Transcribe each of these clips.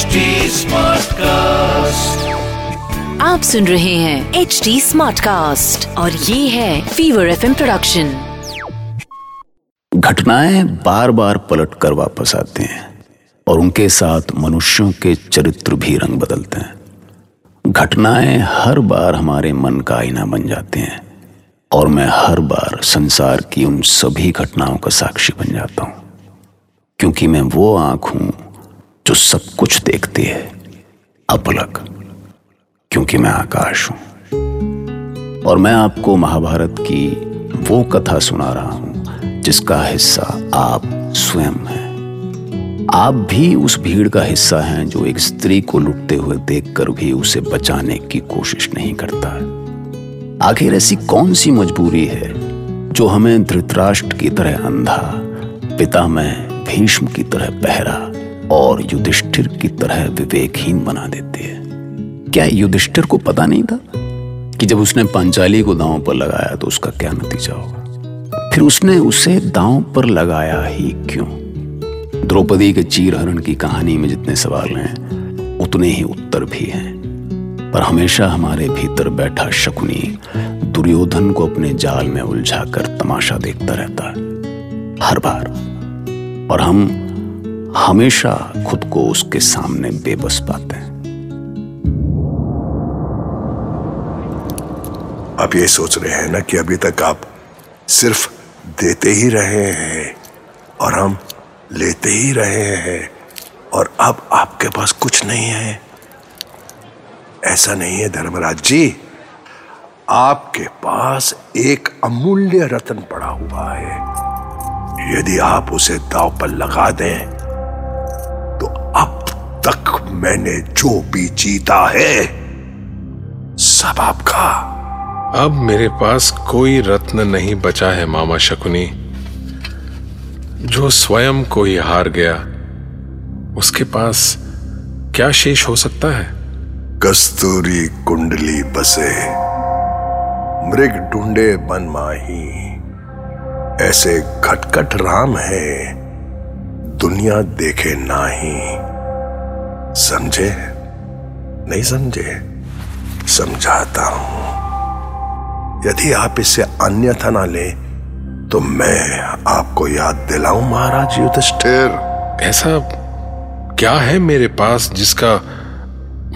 HD Smartcast. आप सुन रहे हैं एच डी स्मार्ट कास्ट और ये है फीवर एफ़ प्रोडक्शन घटनाएँ बार बार पलट कर वापस आते हैं और उनके साथ मनुष्यों के चरित्र भी रंग बदलते हैं। घटनाएँ हर बार हमारे मन का आईना बन जाते हैं और मैं हर बार संसार की उन सभी घटनाओं का साक्षी बन जाता हूँ। क्योंकि मैं वो आँख हूँ जो सब कुछ देखती है अपलक क्योंकि मैं आकाश हूँ। और मैं आपको महाभारत की वो कथा सुना रहा हूँ, जिसका हिस्सा आप स्वयं हैं। आप भी उस भीड़ का हिस्सा हैं जो एक स्त्री को लुटते हुए देखकर भी उसे बचाने की कोशिश नहीं करता। आखिर ऐसी कौन सी मजबूरी है, जो हमें धृतराष्ट्र की तरह अंधा पिता में भीष्म की तरह बहरा और युधिष्ठिर की तरह विवेकहीन बना देती है। क्या युधिष्ठिर को पता नहीं था कि जब उसने पांचाली को दांव पर लगाया तो उसका क्या नतीजा होगा? फिर उसने उसे दांव पर लगाया ही क्यों? द्रौपदी के चीरहरण की कहानी में जितने सवाल हैं, उतने ही उत्तर भी हैं। पर हमेशा हमारे भीतर बैठा शकुनी दुर्योधन को अपने जाल में उलझा कर तमाशा देखता रहता है। हर बार। और हम हमेशा खुद को उसके सामने बेबस पाते हैं। आप ये सोच रहे हैं ना कि अभी तक आप सिर्फ़ देते ही रहे हैं और हम लेते ही रहे हैं और अब आपके पास कुछ नहीं है। ऐसा नहीं है धर्मराज जी, आपके पास एक अमूल्य रत्न पड़ा हुआ है। यदि आप उसे दाव पर लगा दें मैंने जो भी जीता है सब आपका। अब मेरे पास कोई रत्न नहीं बचा है मामा शकुनी। जो स्वयं को ही हार गया उसके पास क्या शेष हो सकता है? कस्तूरी कुंडली बसे मृग ढूंढे बन माही। ऐसे खटखट राम है दुनिया देखे नाही। समझे? नहीं समझे? समझाता हूँ। यदि आप इससे अन्यथा ना ले तो मैं आपको याद दिलाऊं महाराज युधिष्ठिर। ऐसा क्या है मेरे पास जिसका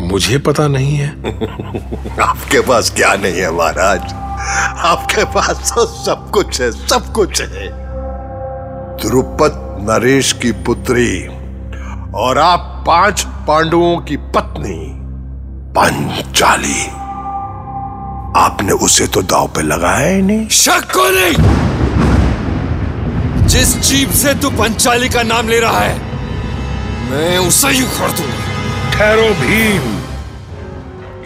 मुझे पता नहीं है? आपके पास क्या नहीं है महाराज? आपके पास तो सब कुछ है सब कुछ है। द्रुपद नरेश की पुत्री और आप पाँच पांडवों की पत्नी पंचाली। आपने उसे तो दाव पे लगाया ही नहीं। शक को नहीं। जिस जीप से तू पंचाली का नाम ले रहा है मैं उसे ही उखाड़ दूँगा। ठहरो भीम।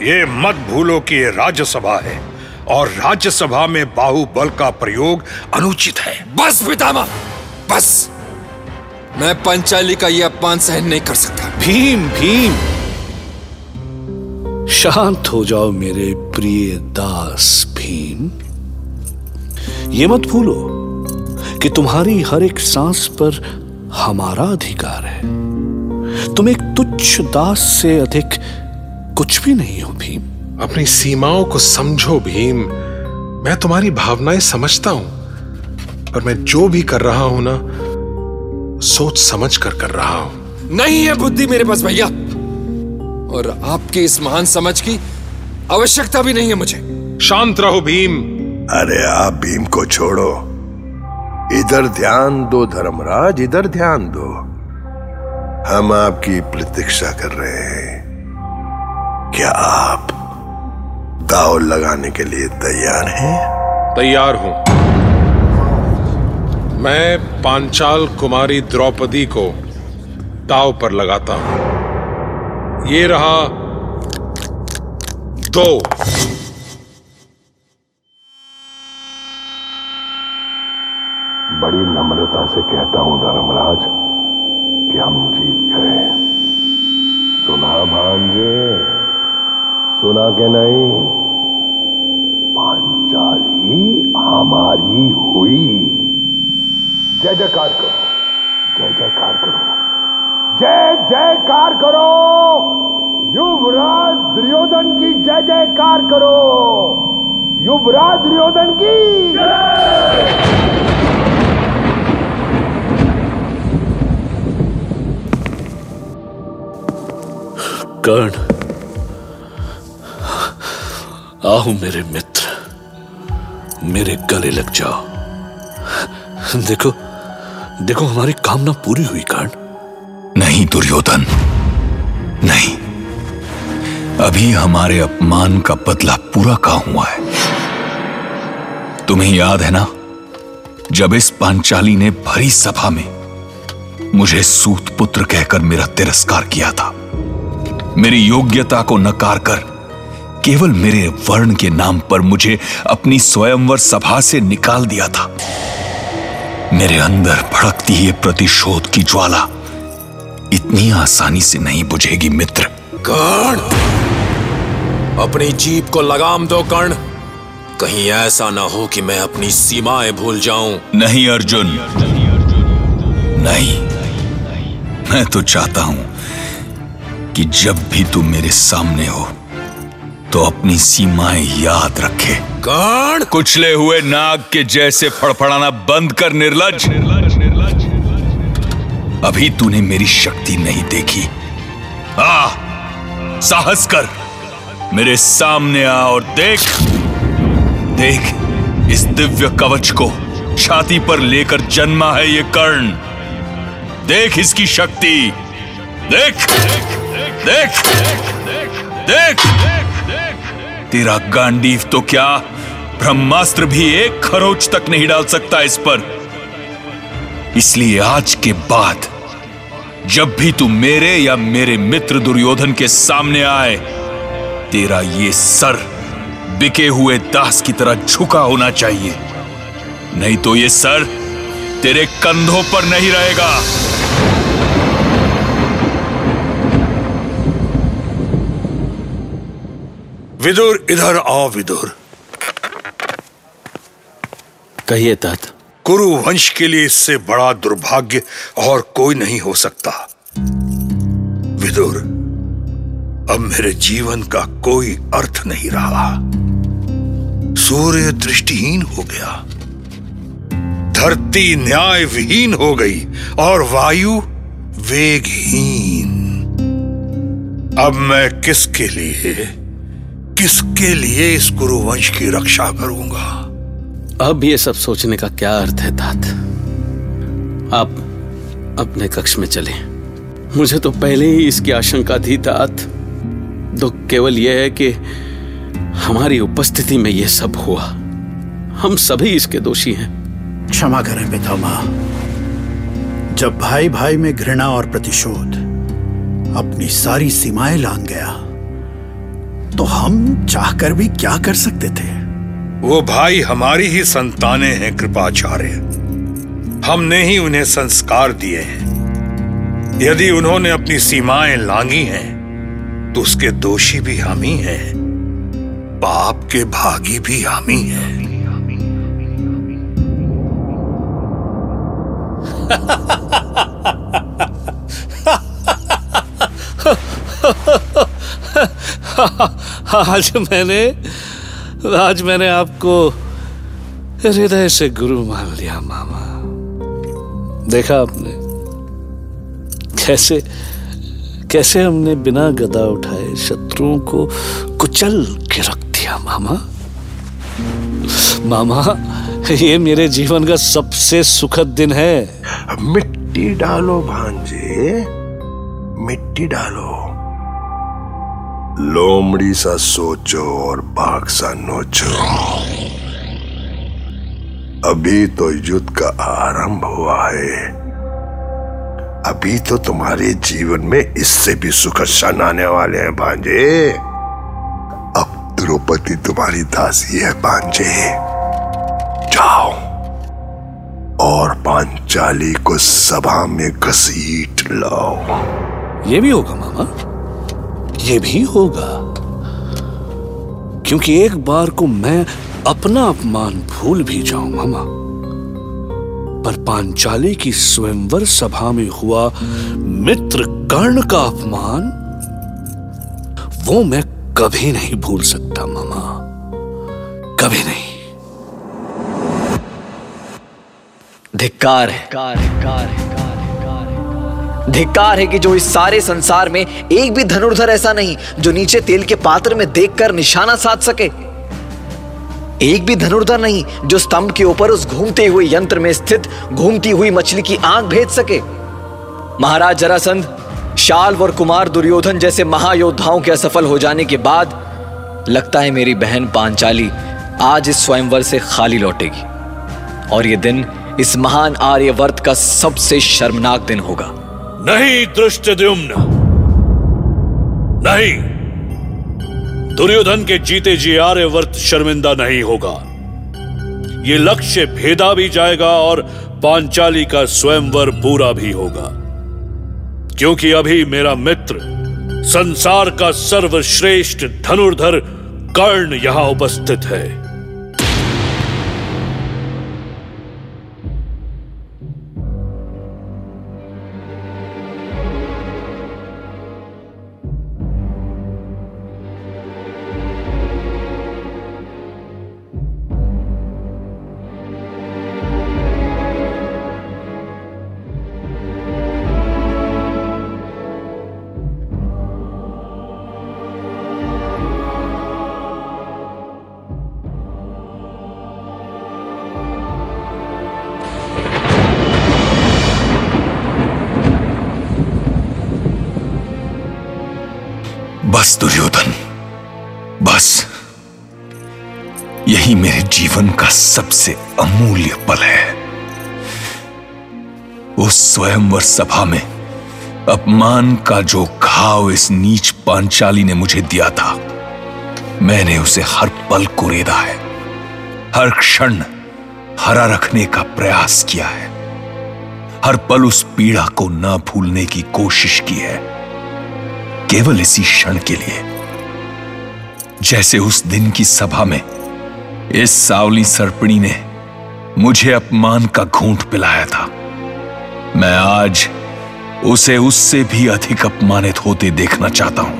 ये मत भूलो कि ये राज्यसभा है और राज्यसभा में बाहुबल का प्रयोग अनुचित है। बस पितामह बस। मैं पंचाली का यह अपमान सहन नहीं कर सकता। भीम भीम। शांत हो जाओ मेरे प्रिय दास भीम। ये मत भूलो कि तुम्हारी हर एक सांस पर हमारा अधिकार है। तुम एक तुच्छ दास से अधिक कुछ भी नहीं हो भीम। अपनी सीमाओं को समझो भीम। मैं तुम्हारी भावनाएँ समझता हूँ पर मैं जो भी कर रहा हूँ ना सोच समझ कर कर रहा हूँ। नहीं है बुद्धि मेरे पास भैया। और आपके इस महान समझ की आवश्यकता भी नहीं है मुझे। शांत रहो भीम। अरे आप भीम को छोड़ो। इधर ध्यान दो धर्मराज इधर ध्यान दो। हम आपकी प्रतीक्षा कर रहे हैं क्या आप दाव लगाने के लिए तैयार हैं। तैयार हूँ। मैं पांचाल कुमारी द्रौपदी को दाव पर लगाता हूँ। ये रहा दो। बड़ी नम्रता से कहता हूँ धर्मराज कि हम जीत गए सुना भांजे, सुना के नहीं पांचाली हमारी हुई जय जयकार करो। जय जयकार करो। जय जयकार करो। युवराज दुर्योधन की जय जयकार करो। युवराज दुर्योधन की कर्ण, आओ मेरे मित्र, मेरे गले लग जाओ। देखो देखो, हमारी कामना पूरी हुई कर्ण नहीं, दुर्योधन। नहीं। अभी हमारे अपमान का बदला पूरा का हुआ है? तुम्हें याद है ना? जब इस पांचाली ने भरी सभा में मुझे सूत पुत्र कहकर मेरा तिरस्कार किया था, मेरी योग्यता को नकार कर केवल मेरे वर्ण के नाम पर मुझे अपनी स्वयंवर सभा से निकाल दिया था। मेरे अंदर भड़कती ये प्रतिशोध की ज्वाला। इतनी आसानी से नहीं बुझेगी मित्र। कर्ण! अपनी जीप को लगाम दो कर्ण। कहीं ऐसा ना हो कि मैं अपनी सीमाएँ भूल जाऊँ। नहीं अर्जुन। नहीं। मैं तो चाहता हूँ कि जब भी तुम मेरे सामने हो तो अपनी सीमाएँ याद रखे। कर्ण कुचले हुए नाग के जैसे फड़फड़ाना बंद कर निर्लज। अभी तूने मेरी शक्ति नहीं देखी। आ साहस कर। मेरे सामने आ और देख। देख इस दिव्य कवच को छाती पर लेकर जन्मा है ये कर्ण। देख इसकी शक्ति। देख देख देख देख, देख, देख, देख, देख, देख। देख। देख। तेरा गांडीव तो क्या? ब्रह्मास्त्र भी एक खरोच तक नहीं डाल सकता इस पर। इसलिए आज के बाद, जब भी तू मेरे या मेरे मित्र दुर्योधन के सामने आए, तेरा ये सर बिके हुए दास की तरह झुका होना चाहिए। नहीं तो ये सर तेरे कंधों पर नहीं रहेगा। विदुर इधर आओ विदुर। कहिए तात। कुरु वंश के लिए इससे बड़ा दुर्भाग्य और कोई नहीं हो सकता। विदुर अब मेरे जीवन का कोई अर्थ नहीं रहा। सूर्य दृष्टिहीन हो गया। धरती न्याय विहीन हो गई और वायु वेगहीन। अब मैं किसके लिए किसके लिए इस कुरुवंश की रक्षा करूँगा? अब ये सब सोचने का क्या अर्थ है तात? आप अपने कक्ष में चले। मुझे तो पहले ही इसकी आशंका थी तात। दुख केवल यह है कि हमारी उपस्थिति में यह सब हुआ। हम सभी इसके दोषी हैं। क्षमा करें पितामह जब भाई भाई में घृणा और प्रतिशोध अपनी सारी सीमाएँ लांग गया तो हम चाहकर भी क्या कर सकते थे? वो भाई हमारी ही संतानें हैं कृपाचार्य। हमने ही उन्हें संस्कार दिए हैं। यदि उन्होंने अपनी सीमाएँ लांगी हैं तो उसके दोषी भी हम ही हैं। पाप के भागी भी हम ही हैं। आज मैंने आज मैंने आपको हृदय से गुरु मान लिया, मामा। देखा आपने? कैसे कैसे हमने बिना गदा उठाए शत्रुओं को कुचल के रख दिया, मामा? मामा, ये मेरे जीवन का सबसे सुखद दिन है। मिट्टी डालो भांजे, मिट्टी डालो। लोमड़ी सा सोचो और बाघ सा नोचो। अभी तो युद्ध का आरंभ हुआ है। अभी तो तुम्हारे जीवन में इससे भी सुखद क्षण आने वाले हैं, भांजे। अब द्रौपदी तुम्हारी दासी है, भांजे। जाओ। और पांचाली को सभा में घसीट लाओ। ये भी होगा, मामा। ये भी होगा। क्योंकि एक बार को मैं अपना अपमान भूल भी जाऊँ, मामा। पर पांचाली की स्वयंवर सभा में हुआ मित्र कर्ण का अपमान, वो मैं कभी नहीं भूल सकता, मामा। कभी नहीं। धिक्कार है। धिक्कार है कि जो इस सारे संसार में एक भी धनुर्धर ऐसा नहीं, जो नीचे तेल के पात्र में देखकर निशाना साध सके। एक भी धनुर्धर नहीं, जो स्तंभ के ऊपर उस घूमते हुए यंत्र में स्थित, घूमती हुई मछली की आँख भेद सके। महाराज जरासंध, शाल और कुमार दुर्योधन जैसे महायोद्धाओं के असफल हो जाने के बाद, लगता है मेरी बहन पांचाली आज इस स्वयंवर से खाली लौटेगी। और ये दिन इस महान आर्यवर्त का सबसे शर्मनाक दिन होगा। नहीं दृष्टद्युम्न। नहीं। दुर्योधन के जीते जी आर्यवर्त शर्मिंदा नहीं होगा। ये लक्ष्य भेदा भी जाएगा और पांचाली का स्वयंवर पूरा भी होगा। क्योंकि अभी मेरा मित्र, संसार का सर्वश्रेष्ठ धनुर्धर कर्ण यहाँ उपस्थित है। बस दुर्योधन बस, यही मेरे जीवन का सबसे अमूल्य पल है। उस स्वयंवर सभा में अपमान का जो घाव इस नीच पांचाली ने मुझे दिया था, मैंने उसे हर पल कुरेदा है। हर क्षण हरा रखने का प्रयास किया है। हर पल उस पीड़ा को ना भूलने की कोशिश की है। केवल इसी क्षण के लिए। जैसे उस दिन की सभा में इस सावली सर्पणी ने मुझे अपमान का घूंट पिलाया था। मैं आज उसे उससे भी अधिक अपमानित होते देखना चाहता हूँ।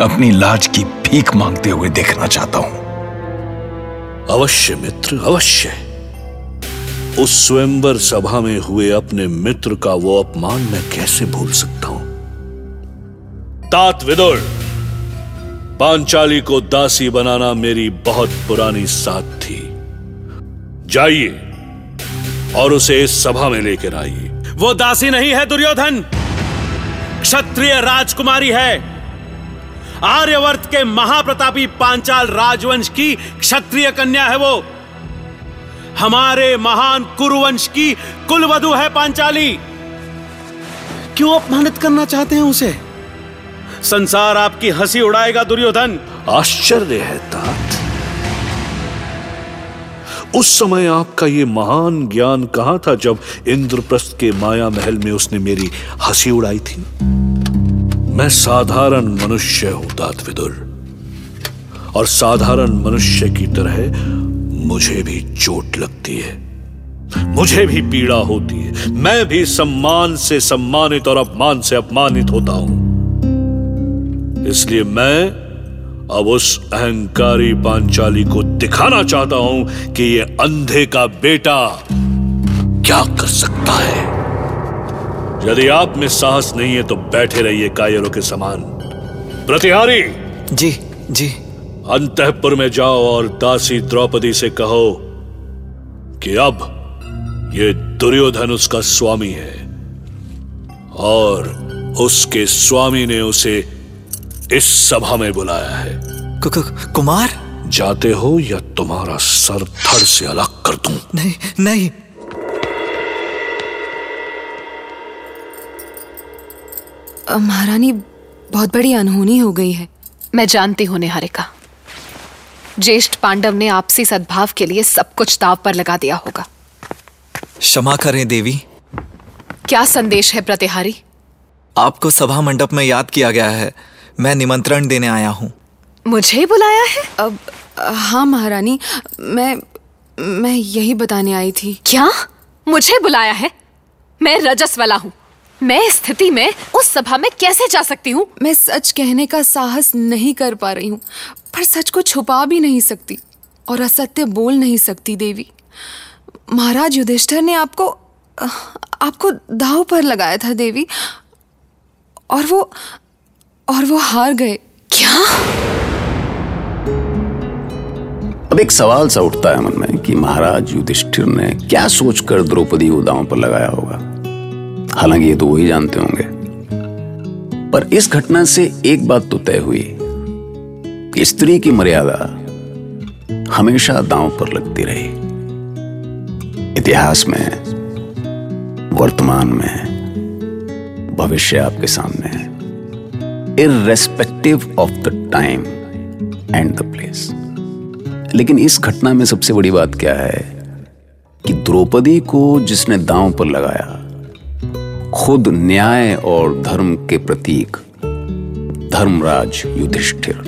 अपनी लाज की भीख मांगते हुए देखना चाहता हूँ। अवश्य मित्र, अवश्य। उस स्वयंवर सभा में हुए अपने मित्र का वो अपमान मैं कैसे भूल सकता हूँ? तात विदुर। पांचाली को दासी बनाना मेरी बहुत पुरानी साथ थी। जाइए और उसे इस सभा में लेकर आइए। वो दासी नहीं है दुर्योधन। क्षत्रिय राजकुमारी है। आर्यवर्त के महाप्रतापी पांचाल राजवंश की क्षत्रिय कन्या है वो। हमारे महान कुरुवंश की कुलवधु है पांचाली। क्यों अपमानित करना चाहते हैं उसे? संसार आपकी हँसी उड़ाएगा, दुर्योधन। आश्चर्य है तात। उस समय आपका ये महान ज्ञान कहाँ था जब इंद्रप्रस्थ के माया महल में उसने मेरी हँसी उड़ाई थी? मैं साधारण मनुष्य हूँ तात विदुर। और साधारण मनुष्य की तरह मुझे भी चोट लगती है। मुझे भी पीड़ा होती है। मैं भी सम्मान से सम्मानित और अपमान से अपमानित होता हूँ। इसलिए मैं अब उस अहंकारी पांचाली को दिखाना चाहता हूँ कि ये अंधे का बेटा क्या कर सकता है। यदि आप में साहस नहीं है तो बैठे रहिए कायरों के समान। प्रतिहारी! जी जी। अंतपुर में जाओ और दासी द्रौपदी से कहो कि अब ये दुर्योधन उसका स्वामी है और उसके स्वामी ने उसे इस सभा में बुलाया है। कु, कु, कुमार? जाते हो या तुम्हारा सर धड़ से अलग कर दूँ? नहीं नहीं। महारानी बहुत बड़ी अनहोनी हो गई है। मैं जानती हूँ निहारिका। ज्येष्ठ पांडव ने आपसी सद्भाव के लिए सब कुछ दाव पर लगा दिया होगा। क्षमा करें देवी। क्या संदेश है प्रतिहारी आपको सभा मंडप में याद किया गया है। मैं निमंत्रण देने आया हूँ। मुझे बुलाया है? अब हाँ महारानी, मैं मैं यही बताने आई थी। क्या? मुझे बुलाया है? मैं रजस वाला हूँ। मैं स्थिति में, उस सभा में कैसे जा सकती हूँ? मैं सच कहने का साहस नहीं कर पा रही हूँ, पर सच को छुपा भी नहीं सकती, और असत्य बोल नहीं सकती देवी। महाराज युधिष्ठर ने आपको आपको दाव पर लगाया था देवी, और वो और वो हार गए। क्या? अब एक सवाल सा उठता है मन में कि महाराज युधिष्ठिर ने क्या सोचकर द्रौपदी को दांव पर लगाया होगा? हालाँकि ये तो वही जानते होंगे। पर इस घटना से एक बात तो तय हुई कि स्त्री की मर्यादा हमेशा दांव पर लगती रही। इतिहास में, वर्तमान में, भविष्य आपके सामने है। Irrespective of the time and the place लेकिन इस घटना में सबसे बड़ी बात क्या है कि द्रौपदी को जिसने दांव पर लगाया, खुद न्याय और धर्म के प्रतीक धर्मराज युधिष्ठिर।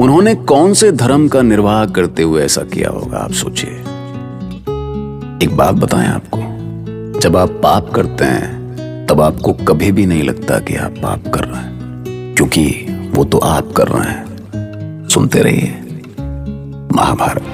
उन्होंने कौन से धर्म का निर्वाह करते हुए ऐसा किया होगा, आप सोचिए। एक बात बताएँ आपको, जब आप पाप करते हैं, तब आपको कभी भी नहीं लगता कि आप पाप कर रहे हैं। क्योंकि वो तो आप कर रहे हैं। सुनते रहिए महाभारत।